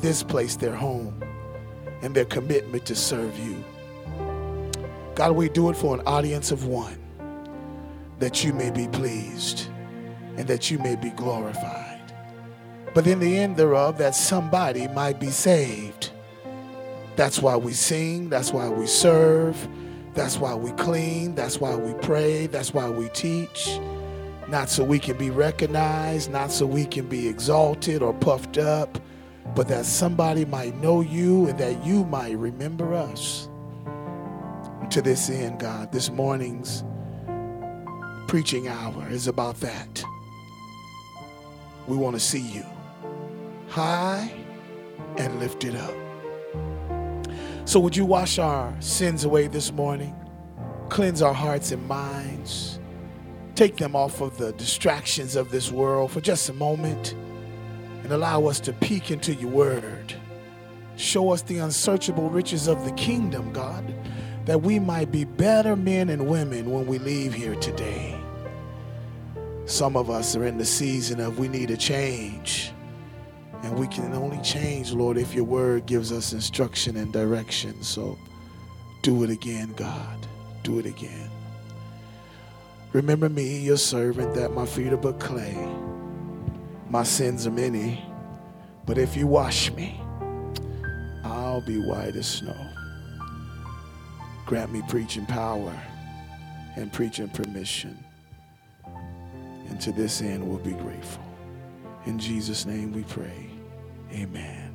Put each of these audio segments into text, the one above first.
this place their home and their commitment to serve you. God, we do it for an audience of one, that you may be pleased and that you may be glorified. But in the end thereof, that somebody might be saved. That's why we sing, that's why we serve, that's why we clean, that's why we pray, that's why we teach. Not so we can be recognized, not so we can be exalted or puffed up, but that somebody might know you and that you might remember us. To this end, God, this morning's preaching hour is about that. We want to see you high and lifted up. So, would you wash our sins away this morning? Cleanse our hearts and minds. Take them off of the distractions of this world for just a moment and allow us to peek into your word. Show us the unsearchable riches of the kingdom, God, that we might be better men and women when we leave here today. Some of us are in the season of we need a change. And we can only change, Lord, if your word gives us instruction and direction. So do it again, God. Do it again. Remember me, your servant, that my feet are but clay. My sins are many, but if you wash me, I'll be white as snow. Grant me preaching power and preaching permission. And to this end, we'll be grateful. In Jesus' name we pray. Amen.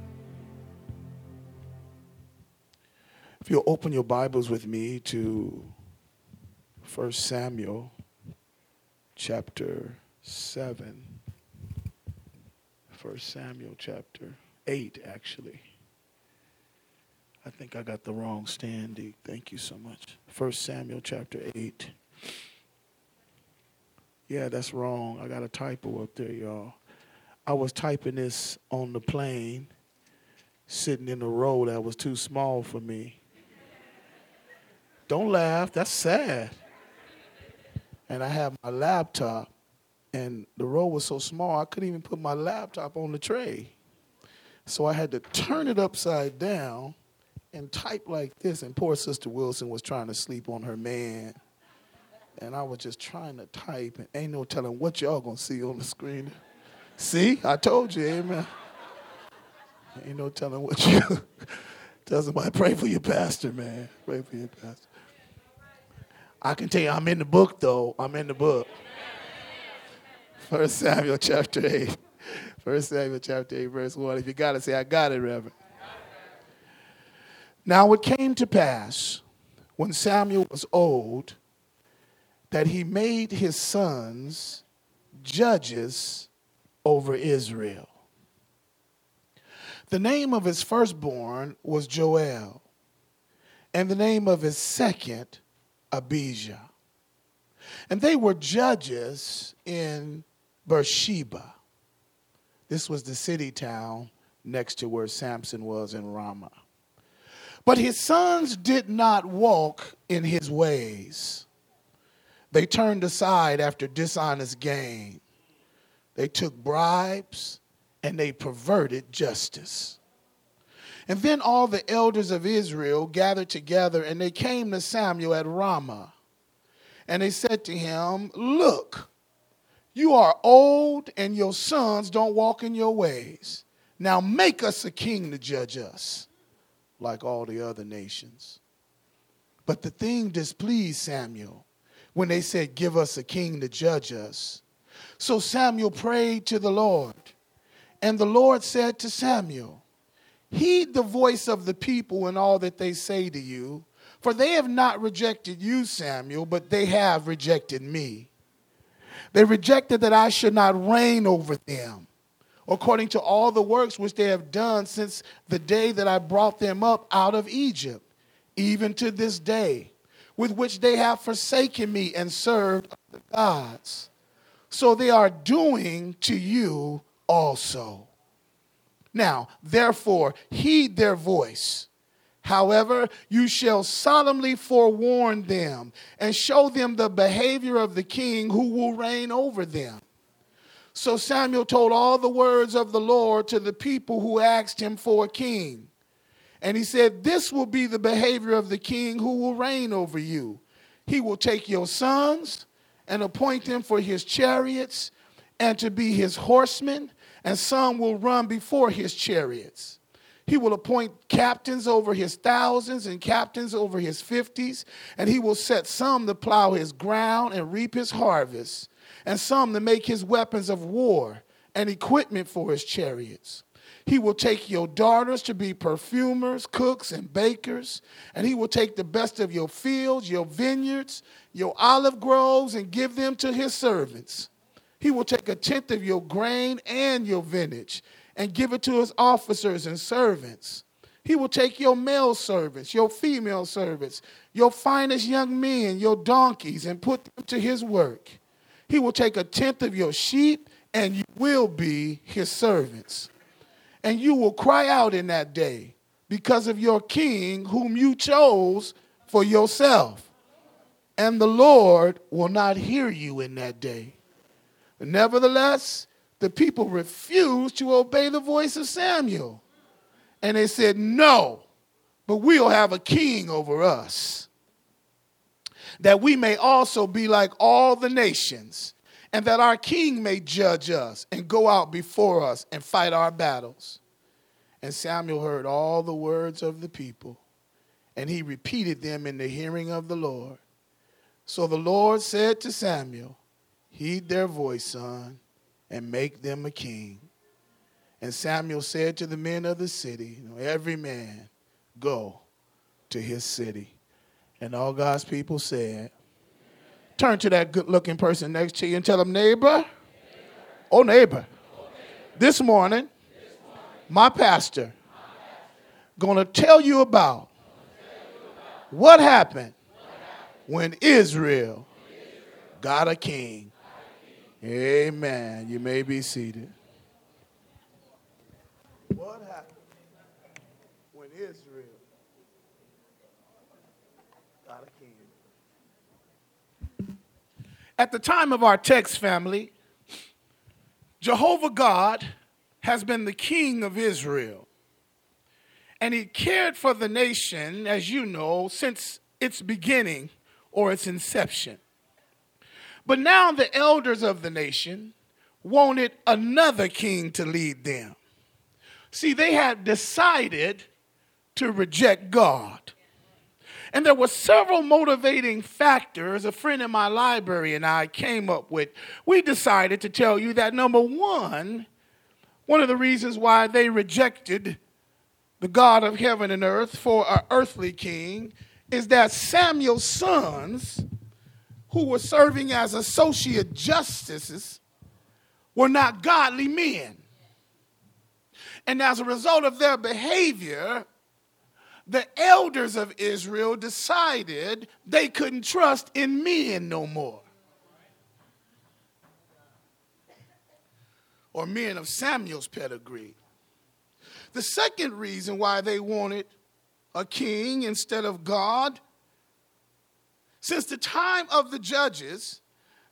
If you'll open your Bibles with me to 1 Samuel chapter 7. 1 Samuel chapter 8, actually. I think I got the wrong standing. Thank you so much. First Samuel chapter 8. Yeah, that's wrong. I got a typo up there, y'all. I was typing this on the plane, sitting in a row that was too small for me. Don't laugh, that's sad. And I have my laptop, and the row was so small I couldn't even put my laptop on the tray. So I had to turn it upside down and type like this. And poor Sister Wilson was trying to sleep on her man. And I was just trying to type, and ain't no telling what y'all gonna see on the screen. See, I told you, amen. Ain't no telling what you tell somebody, pray for your pastor, man. Pray for your pastor. I can tell you, I'm in the book, though. I'm in the book. First Samuel chapter 8. First Samuel chapter 8, verse 1. If you got it, say, I got it, Reverend. Now it came to pass when Samuel was old that he made his sons judges over Israel. The name of his firstborn was Joel, and the name of his second, Abijah. And they were judges in Beersheba. This was the city town next to where Samson was in Ramah. But his sons did not walk in his ways. They turned aside after dishonest gain. They took bribes and they perverted justice. And then all the elders of Israel gathered together and they came to Samuel at Ramah. And they said to him, Look, you are old and your sons don't walk in your ways. Now make us a king to judge us, like all the other nations. But the thing displeased Samuel when they said, Give us a king to judge us. So Samuel prayed to the Lord. And the Lord said to Samuel, Heed the voice of the people in all that they say to you, for they have not rejected you, Samuel, but they have rejected me. They rejected that I should not reign over them, according to all the works which they have done since the day that I brought them up out of Egypt, even to this day, with which they have forsaken me and served the gods. So they are doing to you also. Now, therefore, heed their voice. However, you shall solemnly forewarn them and show them the behavior of the king who will reign over them. So Samuel told all the words of the Lord to the people who asked him for a king. And he said, This will be the behavior of the king who will reign over you. He will take your sons and appoint them for his chariots and to be his horsemen, and some will run before his chariots. He will appoint captains over his thousands and captains over his fifties, and he will set some to plow his ground and reap his harvest, and some to make his weapons of war and equipment for his chariots. He will take your daughters to be perfumers, cooks, and bakers, and he will take the best of your fields, your vineyards, your olive groves, and give them to his servants. He will take a tenth of your grain and your vintage and give it to his officers and servants. He will take your male servants, your female servants, your finest young men, your donkeys, and put them to his work. He will take a tenth of your sheep, and you will be his servants. And you will cry out in that day because of your king, whom you chose for yourself. And the Lord will not hear you in that day. Nevertheless, the people refused to obey the voice of Samuel. And they said, No, but we'll have a king over us, that we may also be like all the nations, and that our king may judge us and go out before us and fight our battles. And Samuel heard all the words of the people, and he repeated them in the hearing of the Lord. So the Lord said to Samuel, Heed their voice, son and make them a king. And Samuel said to the men of the city, Every man go to his city. And all God's people said, Turn to that good looking person next to you and tell them, Neighbor, oh, neighbor, this morning, my pastor, going to tell you about what happened when Israel got a king. Amen. You may be seated. What happened when Israel got a king? At the time of our text, family, Jehovah God has been the king of Israel. And he cared for the nation, as you know, since its beginning or its inception. But now the elders of the nation wanted another king to lead them. See, they had decided to reject God. And there were several motivating factors a friend in my library and I came up with. We decided to tell you that number one, one of the reasons why they rejected the God of heaven and earth for an earthly king is that Samuel's sons who were serving as associate justices were not godly men. And as a result of their behavior, the elders of Israel decided they couldn't trust in men no more. Or men of Samuel's pedigree. The second reason why they wanted a king instead of God since the time of the judges,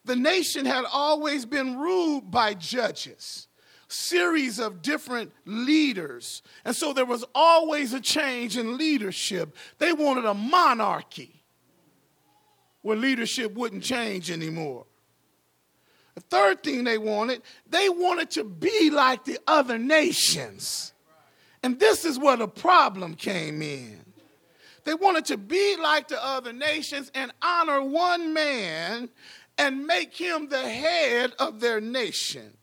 the nation had always been ruled by judges, series of different leaders. And so there was always a change in leadership. They wanted a monarchy where leadership wouldn't change anymore. The third thing they wanted, they wanted to be like the other nations. And this is where the problem came in. They wanted to be like the other nations and honor one man and make him the head of their nation.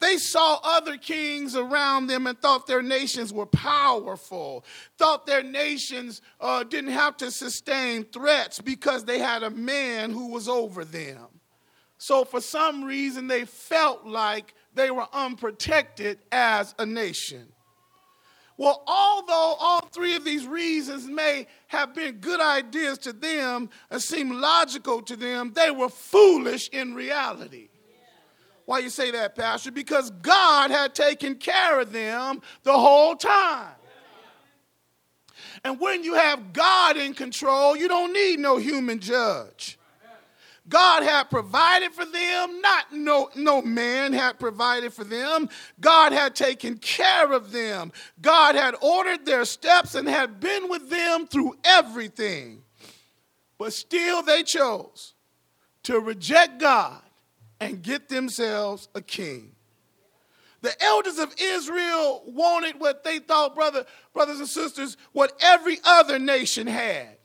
They saw other kings around them and thought their nations were powerful, thought their nations uh, didn't have to sustain threats because they had a man who was over them. So, for some reason, they felt like they were unprotected as a nation. Well, although all three of these reasons may have been good ideas to them and seem logical to them, they were foolish in reality. Why you say that, Pastor? Because God had taken care of them the whole time. And when you have God in control, you don't need no human judge. God had provided for them, not no, no man had provided for them. God had taken care of them. God had ordered their steps and had been with them through everything. But still they chose to reject God and get themselves a king. The elders of Israel wanted what they thought, brother, brothers and sisters, what every other nation had.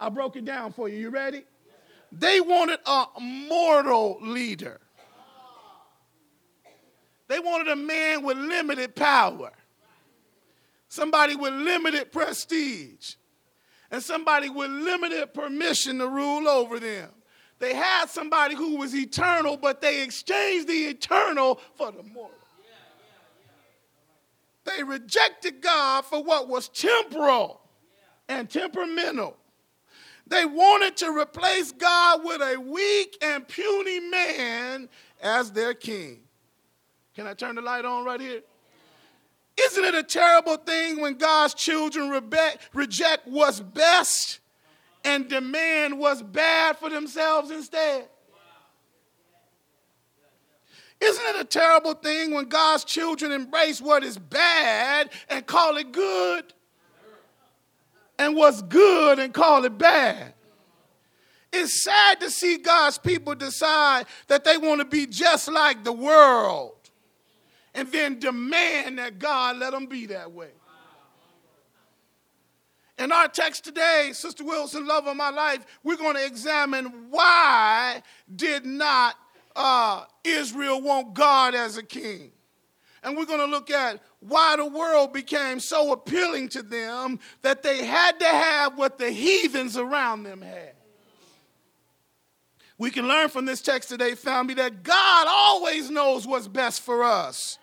I broke it down for you. You ready? They wanted a mortal leader. They wanted a man with limited power, somebody with limited prestige, and somebody with limited permission to rule over them. They had somebody who was eternal, but they exchanged the eternal for the mortal. They rejected God for what was temporal and temperamental. They wanted to replace God with a weak and puny man as their king. Can I turn the light on right here? Isn't it a terrible thing when God's children reject what's best and demand what's bad for themselves instead? Isn't it a terrible thing when God's children embrace what is bad and call it good? And what's good and call it bad? It's sad to see God's people decide that they want to be just like the world and then demand that God let them be that way. In our text today, Sister Wilson, love of my life, we're going to examine why did not uh, Israel want God as a king. And we're going to look at why the world became so appealing to them that they had to have what the heathens around them had. We can learn from this text today, family, that God always knows what's best for us.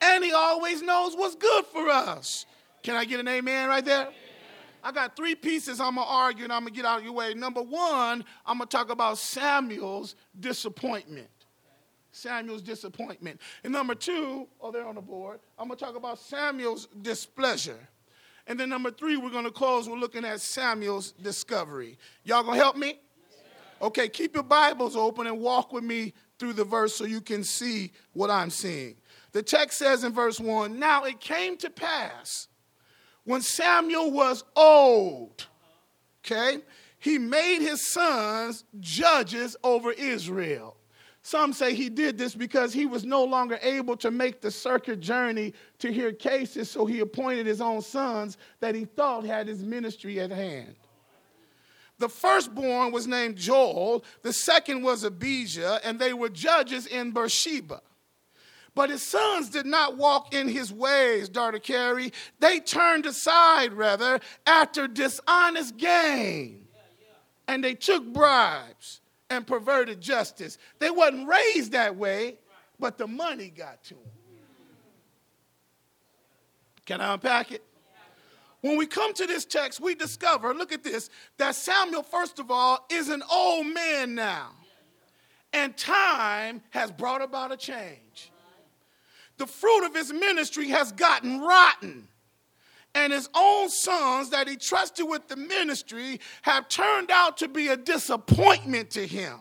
And He always knows what's good for us. Can I get an amen right there? I got three pieces I'm going to argue and I'm going to get out of your way. Number one, I'm going to talk about Samuel's disappointment. Samuel's disappointment. And number two, oh, they're on the board, I'm going to talk about Samuel's displeasure. And then number three, we're going to close, we're looking at Samuel's discovery. Y'all going to help me? Okay, keep your Bibles open and walk with me through the verse so you can see what I'm seeing. The text says in verse 1 Now it came to pass when Samuel was old, okay, he made his sons judges over Israel. Some say he did this because he was no longer able to make the circuit journey to hear cases, so he appointed his own sons that he thought had his ministry at hand. The firstborn was named Joel, the second was Abijah, and they were judges in Beersheba. But his sons did not walk in his ways, daughter Carrie. They turned aside, rather, after dishonest gain. And they took bribes and perverted justice. They wasn't raised that way, but the money got to them. Can I unpack it? When we come to this text, we discover, look at this, that Samuel, first of all, is an old man now. And time has brought about a change the fruit of his ministry has gotten rotten. And his own sons that he trusted with the ministry have turned out to be a disappointment to him.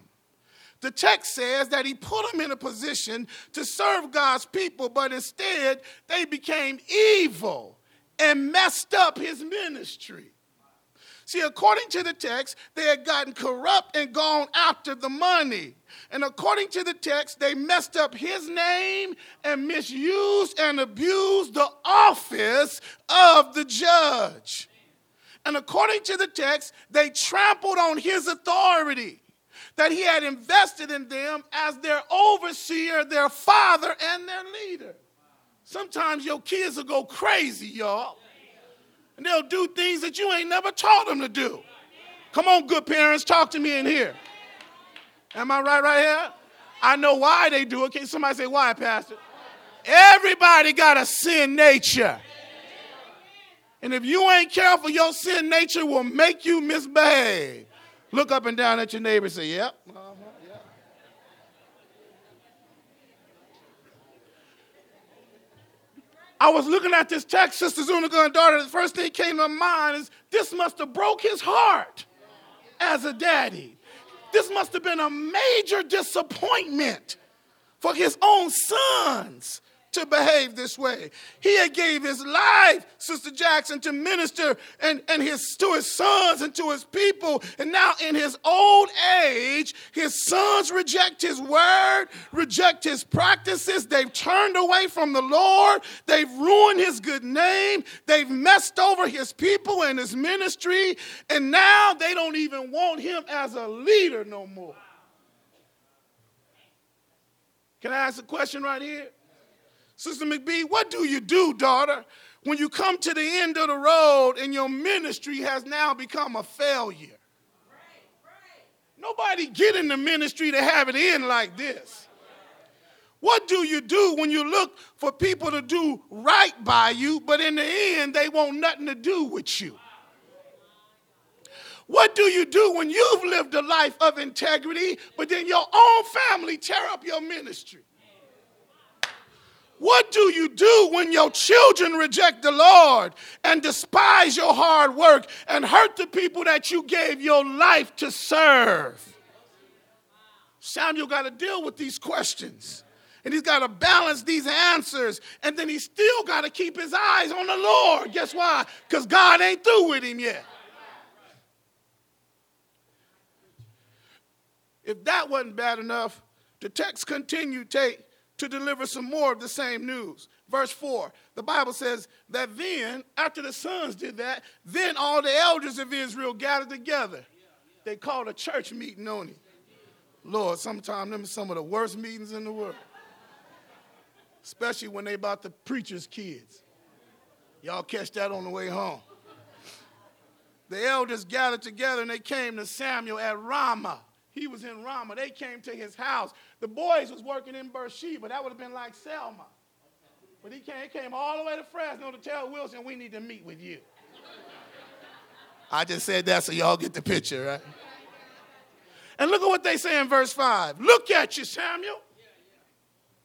The text says that he put them in a position to serve God's people, but instead they became evil and messed up his ministry. See, according to the text, they had gotten corrupt and gone after the money. And according to the text, they messed up his name and misused and abused the office of the judge. And according to the text, they trampled on his authority that he had invested in them as their overseer, their father, and their leader. Sometimes your kids will go crazy, y'all. And they'll do things that you ain't never taught them to do. Come on, good parents, talk to me in here. Am I right right here? I know why they do it. Can somebody say why, Pastor? Everybody got a sin nature. And if you ain't careful, your sin nature will make you misbehave. Look up and down at your neighbor and say, Yep. I was looking at this text, Sister Zuniga and daughter. The first thing came to mind is this must have broke his heart as a daddy This must have been a major disappointment for his own sons to behave this way. He had gave his life, Sister Jackson, to minister and, and his, to his sons and to his people. And now in his old age, his sons reject his word, reject his practices. They've turned away from the Lord. They've ruined his good name. They've messed over his people and his ministry. And now they don't even want him as a leader no more. Can I ask a question right here? Sister McBee, what do you do, daughter, when you come to the end of the road and your ministry has now become a failure? Nobody get in the ministry to have it end like this. What do you do when you look for people to do right by you, but in the end they want nothing to do with you? What do you do when you've lived a life of integrity, but then your own family tear up your ministry? What do you do when your children reject the Lord and despise your hard work and hurt the people that you gave your life to serve? Samuel got to deal with these questions. And he's got to balance these answers. And then he still got to keep his eyes on the Lord. Guess why? Because God ain't through with him yet. If that wasn't bad enough, the text continued take, to deliver some more of the same news. Verse 4, the Bible says that then, after the sons did that, then all the elders of Israel gathered together. They called a church meeting on it. Lord, sometimes them some of the worst meetings in the world. Especially when they about the preacher's kids. Y'all catch that on the way home. The elders gathered together and they came to Samuel at Ramah he was in Ramah. They came to his house. The boys was working in Beersheba. That would have been like Selma. But he came, he came all the way to Fresno to tell Wilson, we need to meet with you. I just said that so y'all get the picture, right? And look at what they say in verse 5. Look at you, Samuel.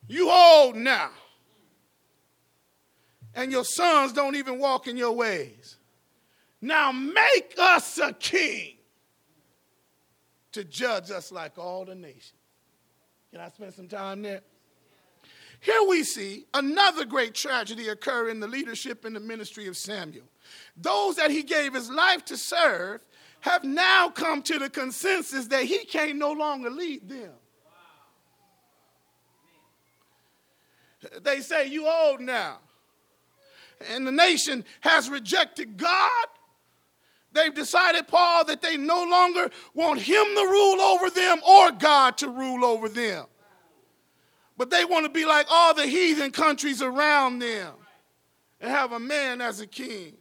You old now. And your sons don't even walk in your ways. Now make us a king to judge us like all the nations. Can I spend some time there? Here we see another great tragedy occur in the leadership and the ministry of Samuel. Those that he gave his life to serve have now come to the consensus that he can no longer lead them. They say, You old now. And the nation has rejected God They've decided, Paul, that they no longer want him to rule over them or God to rule over them. But they want to be like all the heathen countries around them and have a man as a king.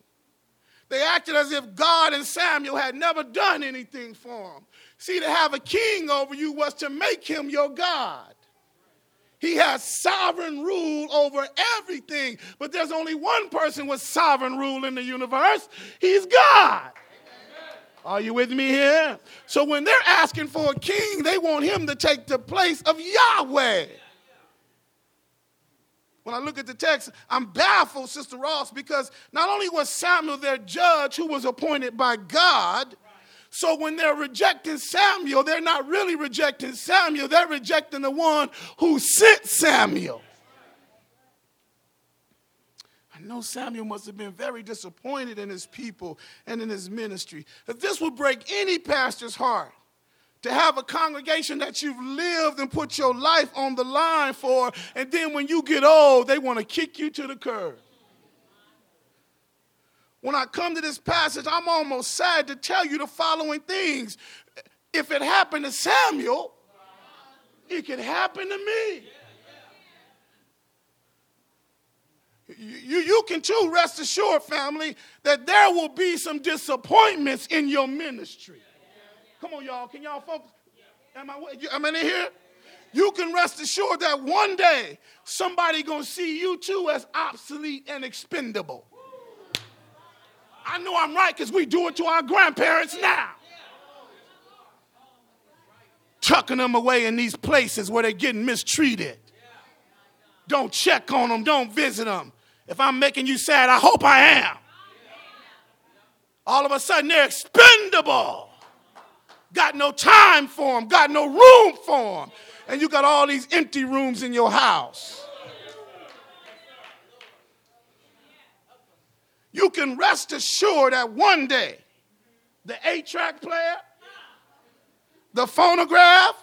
They acted as if God and Samuel had never done anything for them. See, to have a king over you was to make him your God. He has sovereign rule over everything. But there's only one person with sovereign rule in the universe. He's God. Are you with me here? So when they're asking for a king, they want him to take the place of Yahweh. When I look at the text, I'm baffled, Sister Ross, because not only was Samuel their judge who was appointed by God, so when they're rejecting Samuel, they're not really rejecting Samuel, they're rejecting the one who sent Samuel. I know Samuel must have been very disappointed in his people and in his ministry. That this would break any pastor's heart to have a congregation that you've lived and put your life on the line for, and then when you get old, they want to kick you to the curb when I come to this passage, I'm almost sad to tell you the following things. If it happened to Samuel, it could happen to me. You, you can too rest assured, family, that there will be some disappointments in your ministry. Come on, y'all. Can y'all focus? Am I, am I in here? You can rest assured that one day somebody gonna see you too as obsolete and expendable. I know I'm right because we do it to our grandparents now. Tucking them away in these places where they're getting mistreated. Don't check on them, don't visit them. If I'm making you sad, I hope I am. All of a sudden, they're expendable. got no time for them, got no room for them. And you got all these empty rooms in your house. You can rest assured that one day the eight track player, the phonograph,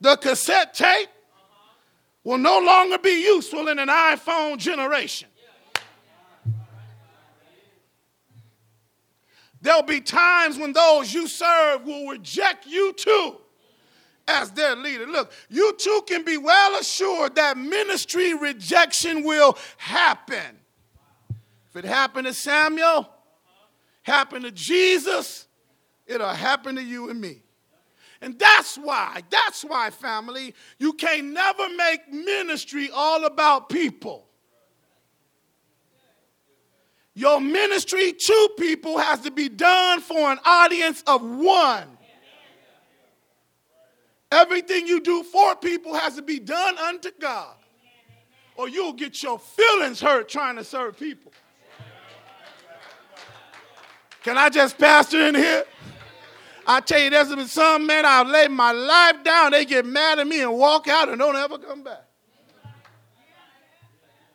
the cassette tape will no longer be useful in an iPhone generation. There'll be times when those you serve will reject you too as their leader. Look, you too can be well assured that ministry rejection will happen. If it happened to Samuel, happened to Jesus, it'll happen to you and me. And that's why, that's why, family, you can't never make ministry all about people. Your ministry to people has to be done for an audience of one. Everything you do for people has to be done unto God, or you'll get your feelings hurt trying to serve people. Can I just pastor in here? I tell you, there's been some men I've laid my life down, they get mad at me and walk out and don't ever come back.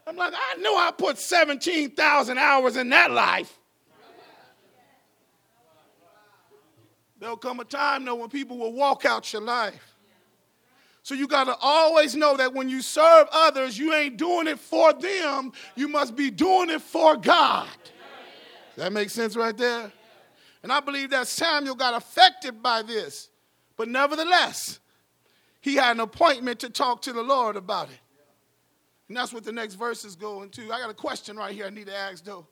I'm like, I know I put 17,000 hours in that life. There'll come a time, though, when people will walk out your life. So you got to always know that when you serve others, you ain't doing it for them, you must be doing it for God. That makes sense right there? And I believe that Samuel got affected by this. But nevertheless, he had an appointment to talk to the Lord about it. And that's what the next verse is going to. I got a question right here I need to ask, though.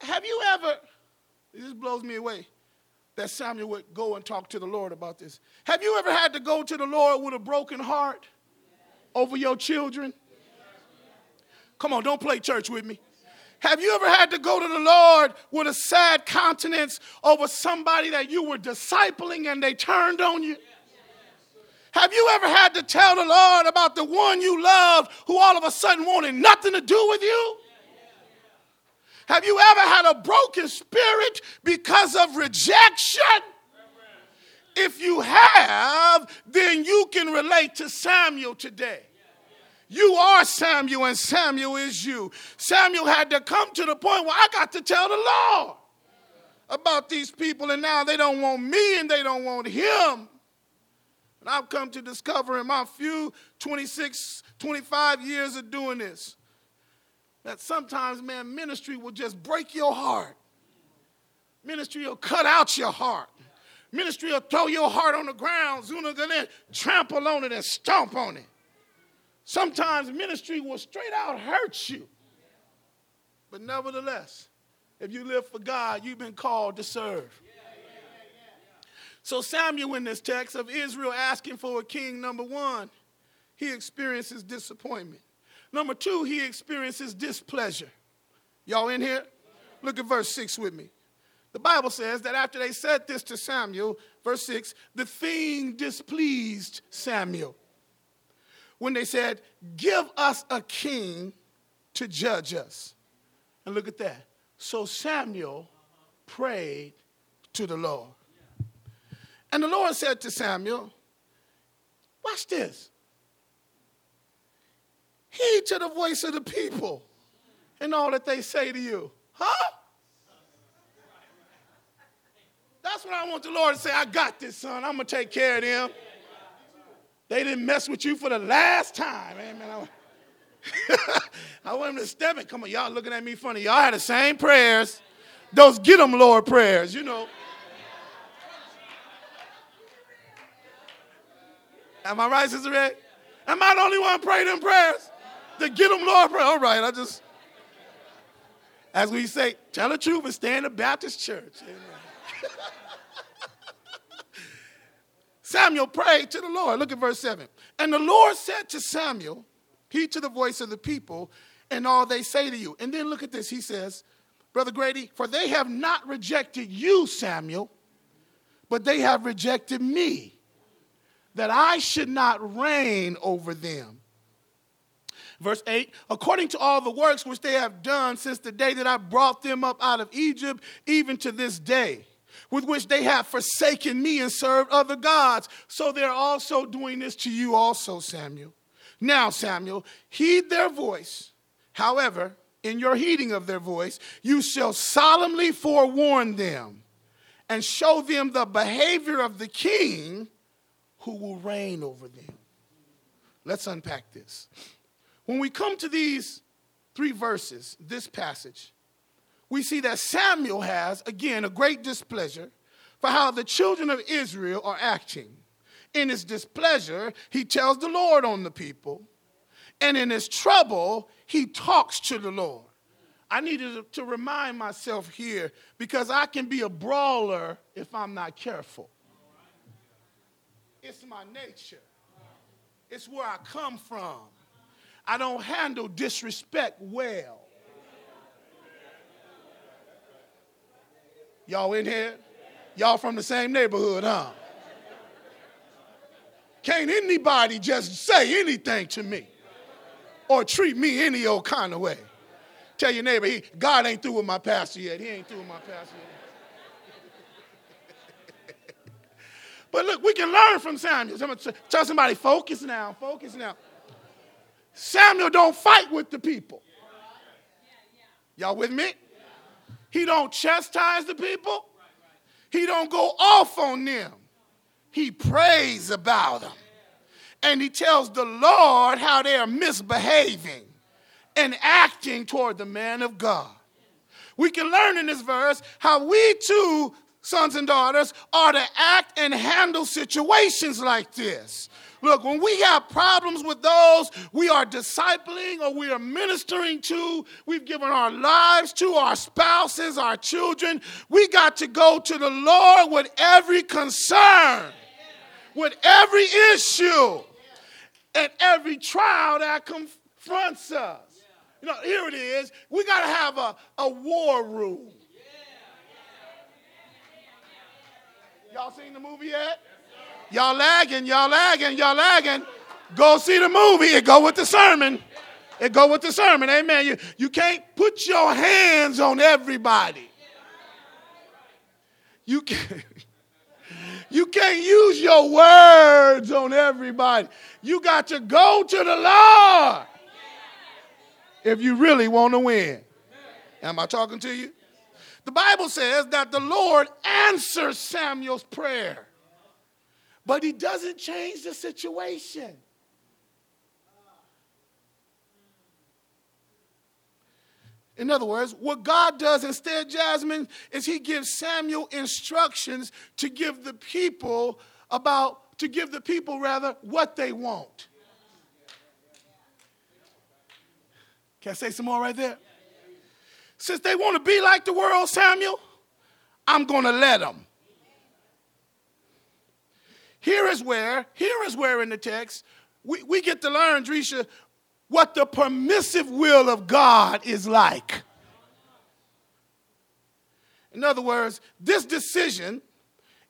Have you ever, this blows me away, that Samuel would go and talk to the Lord about this. Have you ever had to go to the Lord with a broken heart over your children? Come on, don't play church with me. Have you ever had to go to the Lord with a sad countenance over somebody that you were discipling and they turned on you? Have you ever had to tell the Lord about the one you love who all of a sudden wanted nothing to do with you? Have you ever had a broken spirit because of rejection? If you have, then you can relate to Samuel today. You are Samuel, and Samuel is you. Samuel had to come to the point where I got to tell the Lord about these people, and now they don't want me and they don't want him. And I've come to discover in my few 26, 25 years of doing this that sometimes, man, ministry will just break your heart. Ministry will cut out your heart. Ministry will throw your heart on the ground, Zuna then trample on it and stomp on it. Sometimes ministry will straight out hurt you. But nevertheless, if you live for God, you've been called to serve. So, Samuel, in this text of Israel asking for a king, number one, he experiences disappointment. Number two, he experiences displeasure. Y'all in here? Look at verse 6 with me. The Bible says that after they said this to Samuel, verse 6, the thing displeased Samuel when they said, Give us a king to judge us. And look at that. So Samuel prayed to the Lord. And the Lord said to Samuel, Watch this. Heed to the voice of the people and all that they say to you. Huh? That's what I want the Lord to say. I got this, son. I'm going to take care of them. They didn't mess with you for the last time. Amen. I want him to step it. Come on, y'all looking at me funny. Y'all had the same prayers. Those get them, Lord prayers, you know. Am I right, Sister Red? Am I the only one praying them prayers? To get them, Lord prayer. All right, I just, as we say, tell the truth and stay in the Baptist church. Amen. Samuel prayed to the Lord. Look at verse 7. And the Lord said to Samuel, Heed to the voice of the people and all they say to you. And then look at this. He says, Brother Grady, for they have not rejected you, Samuel, but they have rejected me, that I should not reign over them. Verse 8, according to all the works which they have done since the day that I brought them up out of Egypt, even to this day with which they have forsaken me and served other gods. So they're also doing this to you, also, Samuel. Now, Samuel, heed their voice. However, in your heeding of their voice, you shall solemnly forewarn them and show them the behavior of the king who will reign over them. Let's unpack this. When we come to these three verses, this passage, we see that Samuel has, again, a great displeasure for how the children of Israel are acting. In his displeasure, he tells the Lord on the people. And in his trouble, he talks to the Lord. I needed to remind myself here because I can be a brawler if I'm not careful. It's my nature, it's where I come from. I don't handle disrespect well. Y'all in here? Y'all from the same neighborhood, huh? Can't anybody just say anything to me or treat me any old kind of way. Tell your neighbor, he, God ain't through with my pastor yet. He ain't through with my pastor yet. but look, we can learn from Samuel. Tell somebody, focus now, focus now. Samuel don't fight with the people. Y'all with me? He don't chastise the people. He don't go off on them. He prays about them. And he tells the Lord how they are misbehaving and acting toward the man of God. We can learn in this verse how we too, sons and daughters, are to act and handle situations like this. Look, when we have problems with those we are discipling or we are ministering to, we've given our lives to, our spouses, our children, we got to go to the Lord with every concern, with every issue, and every trial that confronts us. You know, here it is. We got to have a, a war room. Y'all seen the movie yet? Y'all lagging, y'all lagging, y'all lagging. Go see the movie. It go with the sermon. It go with the sermon. Amen. You, you can't put your hands on everybody. You can't. You can't use your words on everybody. You got to go to the Lord if you really want to win. Am I talking to you? The Bible says that the Lord answers Samuel's prayer, but he doesn't change the situation. In other words, what God does instead, Jasmine, is he gives Samuel instructions to give the people about, to give the people rather, what they want. Can I say some more right there? Since they want to be like the world, Samuel, I'm going to let them. Here is where, here is where in the text we, we get to learn, Drisha, what the permissive will of God is like. In other words, this decision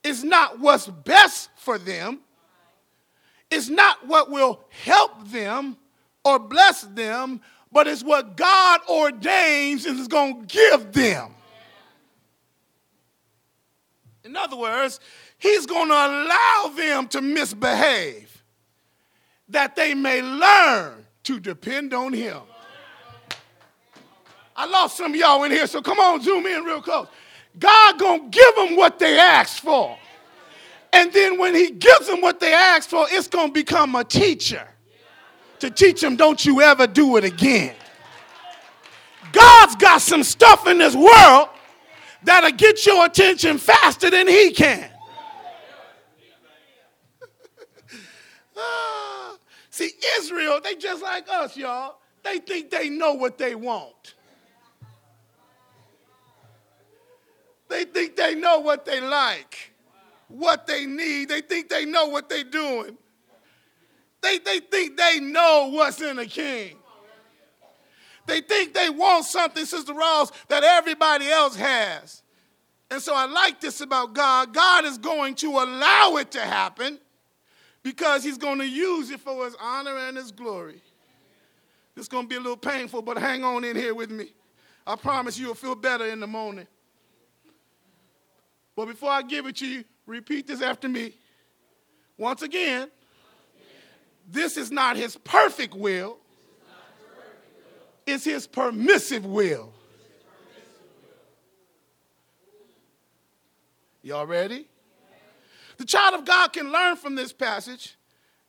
is not what's best for them, it's not what will help them or bless them, but it's what God ordains and is going to give them. In other words, He's going to allow them to misbehave that they may learn to depend on Him. I lost some of y'all in here, so come on, zoom in real close. God gonna give them what they asked for. And then when he gives them what they asked for, it's gonna become a teacher to teach them, don't you ever do it again. God's got some stuff in this world that'll get your attention faster than He can. ah, see, Israel, they just like us, y'all. They think they know what they want. They think they know what they like, what they need. They think they know what they're doing. They, they think they know what's in a king. They think they want something, Sister Ross, that everybody else has. And so I like this about God. God is going to allow it to happen because he's going to use it for his honor and his glory. It's going to be a little painful, but hang on in here with me. I promise you will feel better in the morning. But before I give it to you, repeat this after me. Once again, this is not his perfect will, it's his permissive will. Y'all ready? The child of God can learn from this passage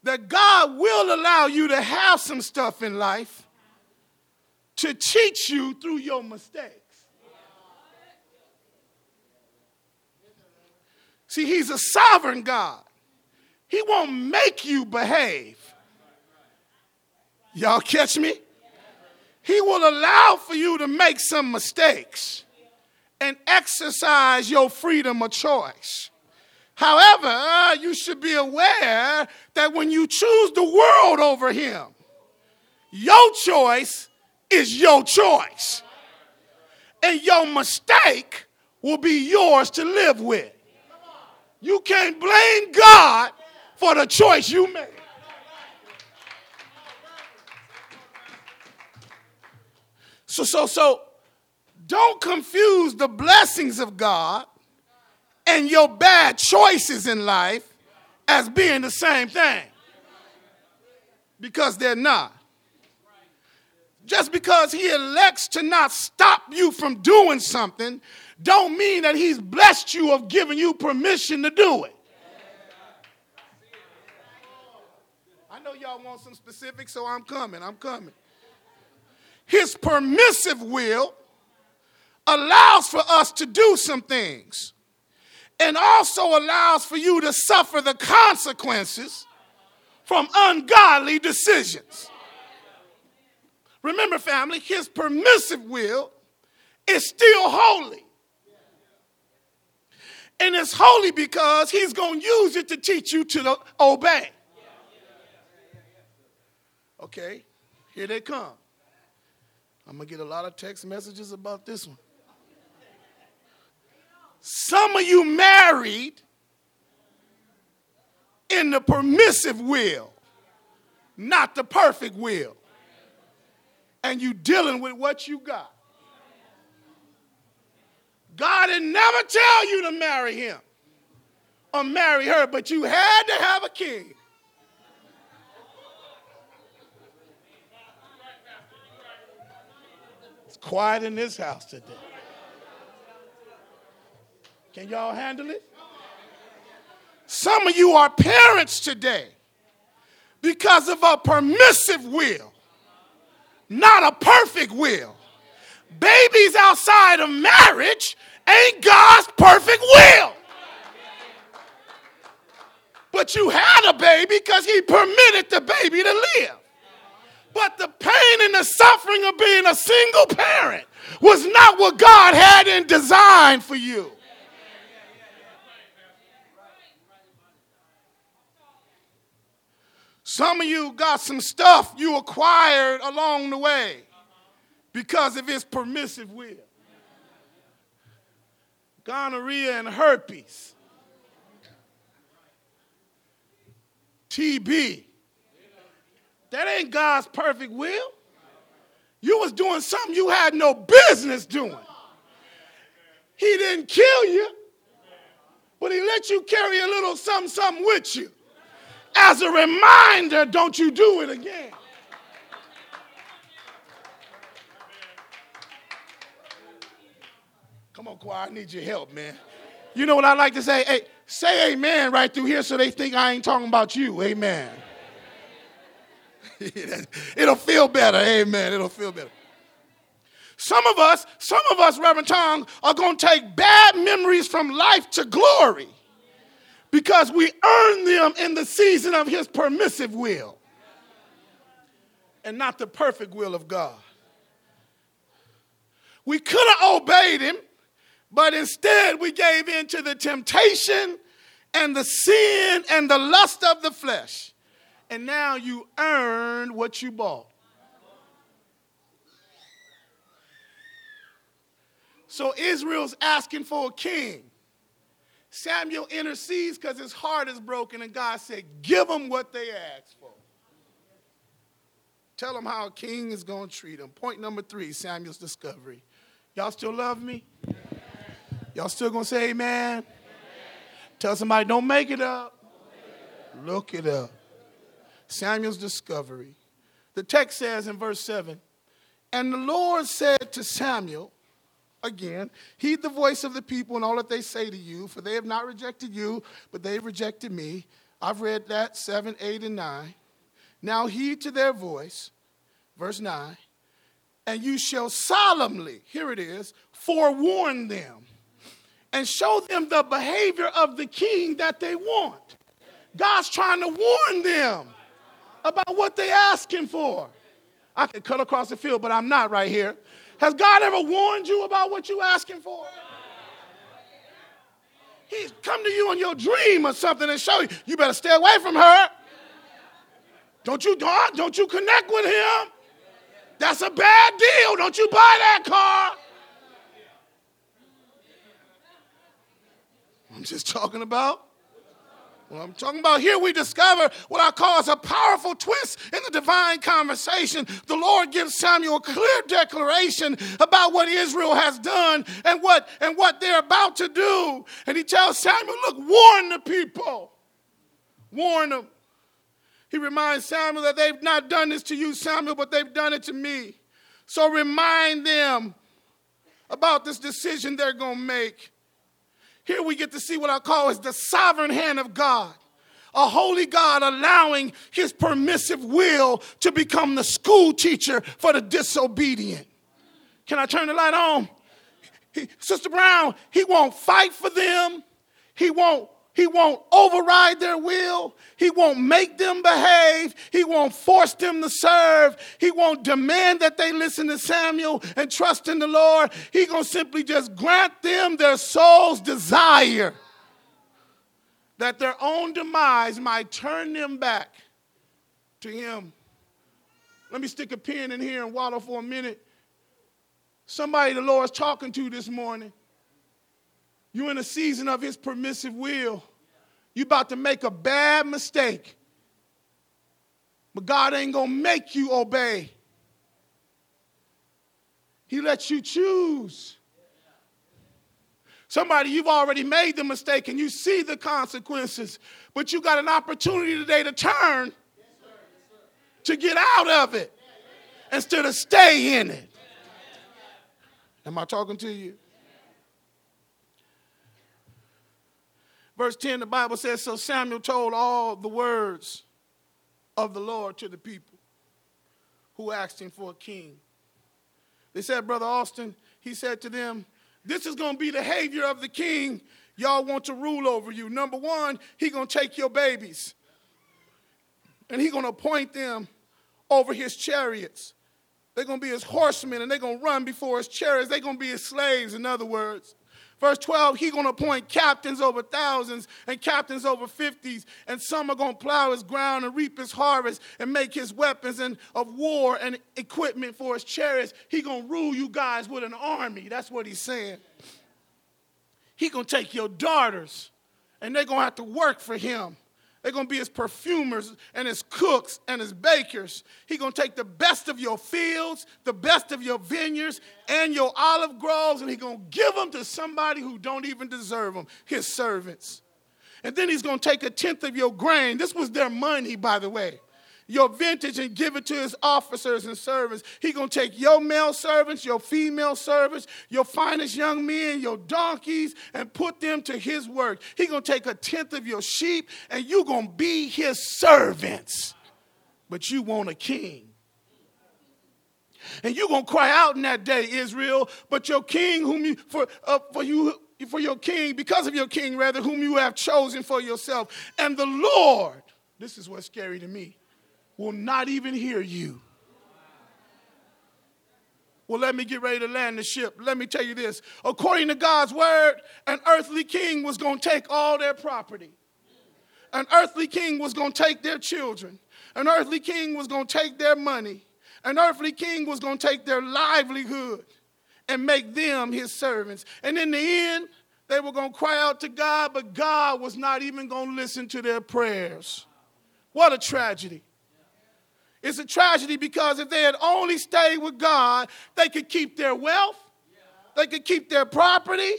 that God will allow you to have some stuff in life to teach you through your mistakes. See, He's a sovereign God. He won't make you behave. Y'all catch me? He will allow for you to make some mistakes and exercise your freedom of choice. However, you should be aware that when you choose the world over him, your choice is your choice. And your mistake will be yours to live with. You can't blame God for the choice you made. So, so, so, don't confuse the blessings of God and your bad choices in life as being the same thing. Because they're not. Just because he elects to not stop you from doing something don't mean that he's blessed you of giving you permission to do it. I know y'all want some specifics, so I'm coming. I'm coming. His permissive will allows for us to do some things and also allows for you to suffer the consequences from ungodly decisions. Remember, family, his permissive will is still holy. And it's holy because he's going to use it to teach you to obey. Okay, here they come. I'm going to get a lot of text messages about this one. Some of you married in the permissive will, not the perfect will. And you dealing with what you got. God didn't never tell you to marry him or marry her, but you had to have a king. Quiet in this house today. Can y'all handle it? Some of you are parents today because of a permissive will, not a perfect will. Babies outside of marriage ain't God's perfect will. But you had a baby because He permitted the baby to live. But the pain and the suffering of being a single parent was not what God had in design for you. Some of you got some stuff you acquired along the way because of his permissive will. Gonorrhea and herpes. TB. That ain't God's perfect will. You was doing something you had no business doing. He didn't kill you, but he let you carry a little something, something with you. As a reminder, don't you do it again. Come on, choir, I need your help, man. You know what I like to say? Hey, say amen right through here so they think I ain't talking about you. Amen. It'll feel better. Amen. It'll feel better. Some of us, some of us, Reverend Tong, are going to take bad memories from life to glory because we earned them in the season of his permissive will and not the perfect will of God. We could have obeyed him, but instead we gave in to the temptation and the sin and the lust of the flesh. And now you earned what you bought. So Israel's asking for a king. Samuel intercedes because his heart is broken, and God said, Give them what they asked for. Tell them how a king is going to treat them. Point number three Samuel's discovery. Y'all still love me? Y'all still going to say amen? Tell somebody, don't make it up. Look it up. Samuel's discovery. The text says in verse 7 And the Lord said to Samuel, again, heed the voice of the people and all that they say to you, for they have not rejected you, but they have rejected me. I've read that 7, 8, and 9. Now heed to their voice. Verse 9. And you shall solemnly, here it is, forewarn them and show them the behavior of the king that they want. God's trying to warn them about what they're asking for. I could cut across the field, but I'm not right here. Has God ever warned you about what you're asking for? He's come to you in your dream or something and show you, you better stay away from her. Don't you, don't you connect with him? That's a bad deal. Don't you buy that car. I'm just talking about. Well, I'm talking about here we discover what I call as a powerful twist in the divine conversation. The Lord gives Samuel a clear declaration about what Israel has done and what and what they're about to do. And he tells Samuel, look, warn the people. Warn them. He reminds Samuel that they've not done this to you, Samuel, but they've done it to me. So remind them about this decision they're going to make. Here we get to see what I call is the sovereign hand of God. A holy God allowing his permissive will to become the school teacher for the disobedient. Can I turn the light on? He, Sister Brown, he won't fight for them. He won't he won't override their will. He won't make them behave. He won't force them to serve. He won't demand that they listen to Samuel and trust in the Lord. He going to simply just grant them their soul's desire that their own demise might turn them back to him. Let me stick a pin in here and waddle for a minute. Somebody the Lord's talking to this morning you're in a season of his permissive will. You're about to make a bad mistake. But God ain't going to make you obey. He lets you choose. Somebody, you've already made the mistake and you see the consequences, but you got an opportunity today to turn to get out of it instead of stay in it. Am I talking to you? Verse 10, the Bible says, So Samuel told all the words of the Lord to the people who asked him for a king. They said, Brother Austin, he said to them, This is going to be the behavior of the king y'all want to rule over you. Number one, he going to take your babies and he going to appoint them over his chariots. They're going to be his horsemen and they're going to run before his chariots. They're going to be his slaves, in other words. Verse 12, he's going to appoint captains over thousands and captains over fifties, and some are going to plow his ground and reap his harvest and make his weapons and of war and equipment for his chariots. He's going to rule you guys with an army. That's what he's saying. He's going to take your daughters, and they're going to have to work for him. They're going to be his perfumers and his cooks and his bakers. He's going to take the best of your fields, the best of your vineyards, and your olive groves, and he's going to give them to somebody who don't even deserve them, his servants. And then he's going to take a tenth of your grain. This was their money, by the way your vintage and give it to his officers and servants. He gonna take your male servants, your female servants, your finest young men, your donkeys, and put them to his work. He gonna take a tenth of your sheep, and you gonna be his servants. But you want a king. And you're gonna cry out in that day, Israel, but your king, whom you for uh, for you for your king, because of your king, rather, whom you have chosen for yourself. And the Lord, this is what's scary to me will not even hear you. Well, let me get ready to land the ship. Let me tell you this. According to God's word, an earthly king was going to take all their property. An earthly king was going to take their children. An earthly king was going to take their money. An earthly king was going to take their livelihood and make them his servants. And in the end, they were going to cry out to God, but God was not even going to listen to their prayers. What a tragedy. It's a tragedy because if they had only stayed with God, they could keep their wealth, they could keep their property,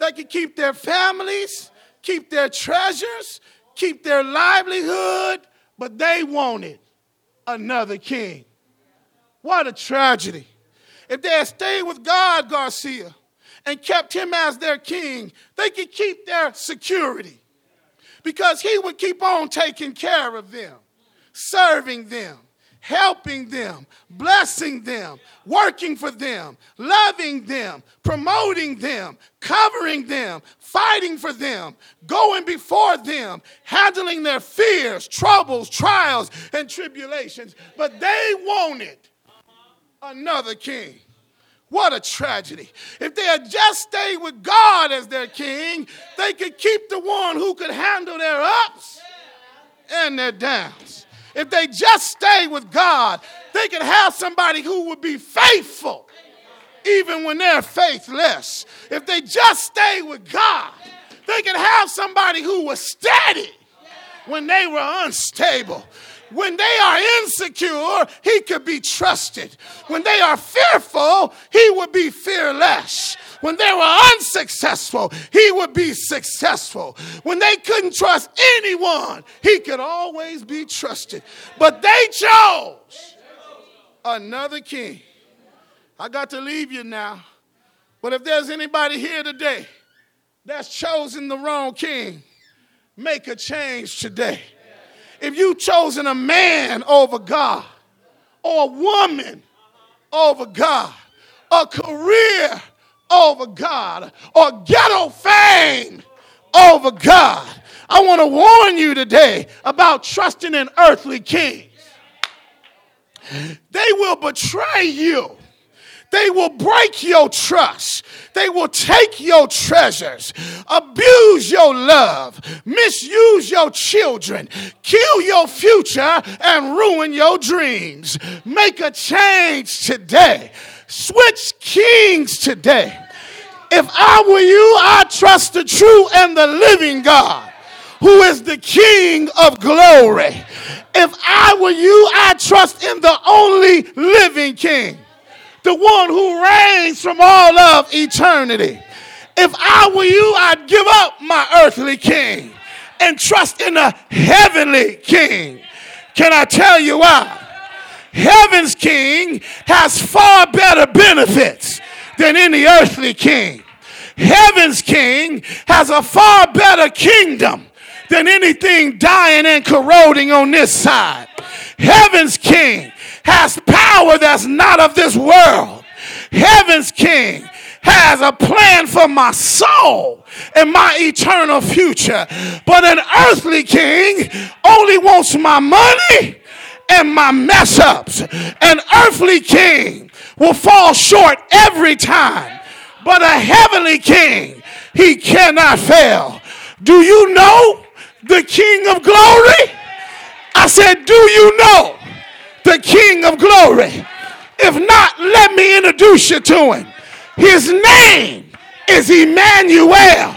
they could keep their families. keep their treasures, keep their livelihood, but they wanted another king. What a tragedy. If they had stayed with God, Garcia, and kept him as their king, they could keep their security because he would keep on taking care of them, serving them, helping them, blessing them, working for them, loving them, promoting them, covering them, fighting for them, going before them, handling their fears, troubles, trials, and tribulations. But they wanted another king. What a tragedy. If they had just stayed with God as their king, they could keep the one who could handle their ups and their downs. If they just stay with God, they can have somebody who would be faithful even when they're faithless. If they just stay with God, they can have somebody who was steady when they were unstable. When they are insecure, he could be trusted. When they are fearful, he would be fearless. When they were unsuccessful, he would be successful. When they couldn't trust anyone, he could always be trusted. But they chose another king. I got to leave you now. But if there's anybody here today that's chosen the wrong king, make a change today if you've chosen a man over God, or a woman over God, a career over God, or ghetto fame over God, I want to warn you today about trusting in earthly kings. They will betray you. They will break your trust. They will take your treasures, abuse your love, misuse your children, kill your future, and ruin your dreams. Make a change today. Switch kings today. If I were you, I'd trust the true and the living God who is the King of glory. If I were you, I'd trust in the only living King the one who reigns from all of eternity. If I were you, I'd give up my earthly king and trust in a heavenly king. Can I tell you why? Heaven's king has far better benefits than any earthly king. Heaven's king has a far better kingdom than anything dying and corroding on this side. Heaven's king has power that's not of this world. Heaven's King has a plan for my soul and my eternal future. But an earthly king only wants my money and my mess ups. An earthly king will fall short every time. But a heavenly king, he cannot fail. Do you know the king of glory? I said, Do you know the King of glory. If not, let me introduce you to him. His name is Emmanuel,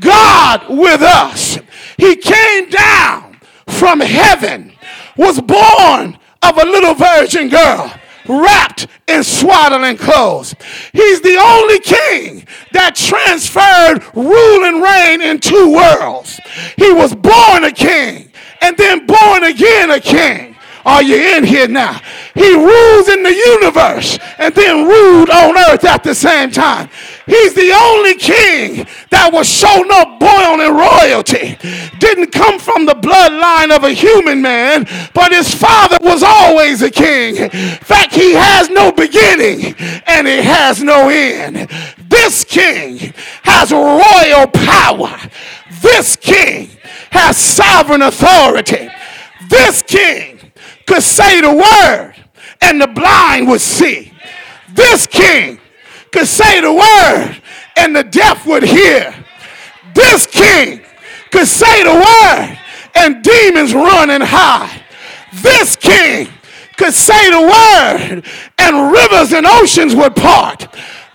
God with us. He came down from heaven, was born of a little virgin girl wrapped in swaddling clothes. He's the only king that transferred rule and reign in two worlds. He was born a king and then born again a king. Are you in here now? He rules in the universe and then ruled on earth at the same time. He's the only king that was shown up born in royalty. Didn't come from the bloodline of a human man, but his father was always a king. In fact, he has no beginning and he has no end. This king has royal power. This king has sovereign authority. This king could say the word and the blind would see. This king could say the word and the deaf would hear. This king could say the word and demons run and hide. This king could say the word and rivers and oceans would part.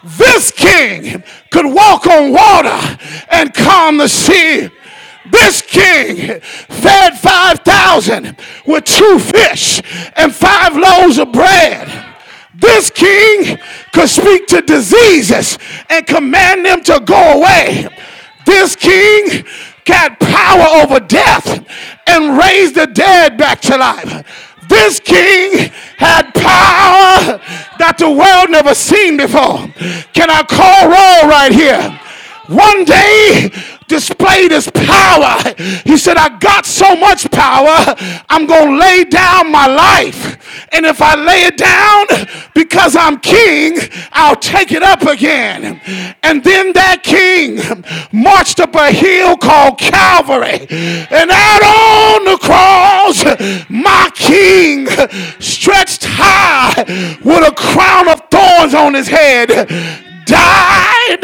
This king could walk on water and calm the sea. This king fed 5,000 with two fish and five loaves of bread. This king could speak to diseases and command them to go away. This king got power over death and raised the dead back to life. This king had power that the world never seen before. Can I call roll right here? One day displayed his power. He said, I got so much power, I'm going to lay down my life. And if I lay it down because I'm king, I'll take it up again. And then that king marched up a hill called Calvary. And out on the cross, my king stretched high with a crown of thorns on his head died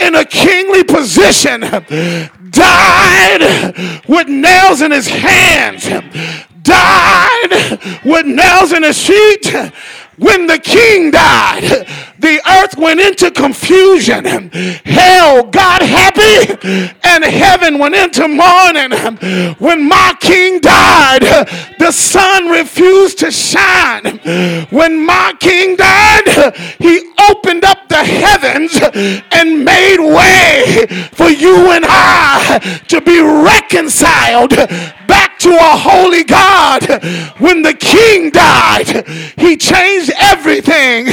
in a kingly position, died with nails in his hands, died with nails in his feet. When the king died, the earth went into confusion. Hell got happy and heaven went into mourning. When my king died, the sun refused to shine. When my king died, he opened up the heavens and made way for you and I to be reconciled back to a holy God. When the king died, he changed everything.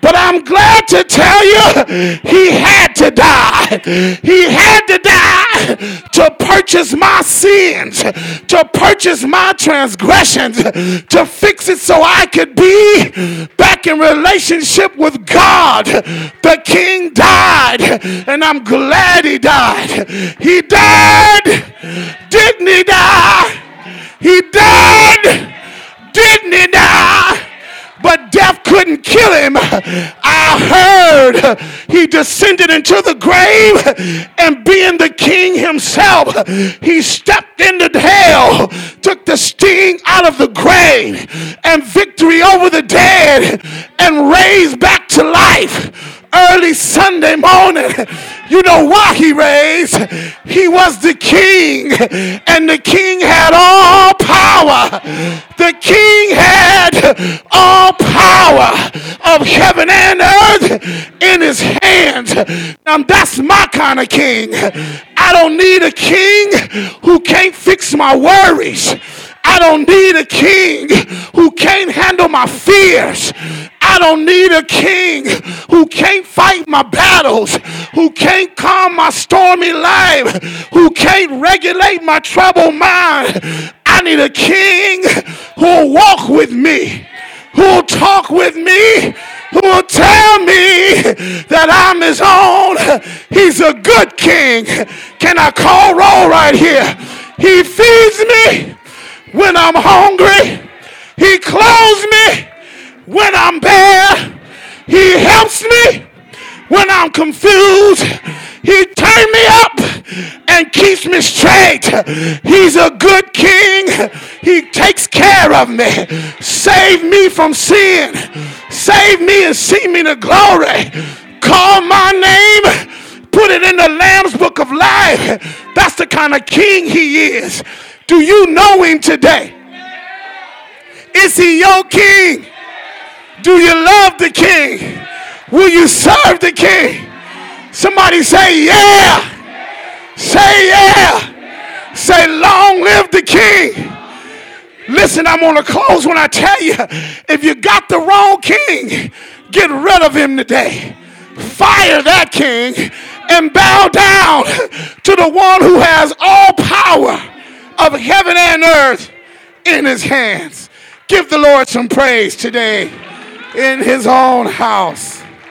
But I'm glad to tell you, he had to die. He had to die to purchase my sins, to purchase my transgressions, to fix it so I could be back in relationship with God. The king died, and I'm glad he died. He died. Didn't he die? He died. Didn't he die? but death couldn't kill him. I heard he descended into the grave and being the king himself, he stepped into hell, took the sting out of the grave and victory over the dead and raised back to life early Sunday morning. You know why he raised? He was the king, and the king had all power. The king had all power of heaven and earth in his hands. Now, that's my kind of king. I don't need a king who can't fix my worries. I don't need a king who can't handle my fears. I don't need a king who can't fight my battles, who can't calm my stormy life, who can't regulate my troubled mind. I need a king who'll walk with me, who'll talk with me, who will tell me that I'm his own. He's a good king. Can I call roll right here? He feeds me when I'm hungry. He clothes me when I'm bare. He helps me when I'm confused. He turns me up and keeps me straight. He's a good king. He takes care of me. Save me from sin. Save me and see me to glory. Call my name. Put it in the Lamb's book of life. That's the kind of king he is. Do you know him today? Is he your king? Do you love the king? Will you serve the king? Somebody say, yeah. Say, yeah. Say, long live the king. Listen, I'm going to close when I tell you if you got the wrong king, get rid of him today. Fire that king and bow down to the one who has all power of heaven and earth in his hands. Give the Lord some praise today in his own house.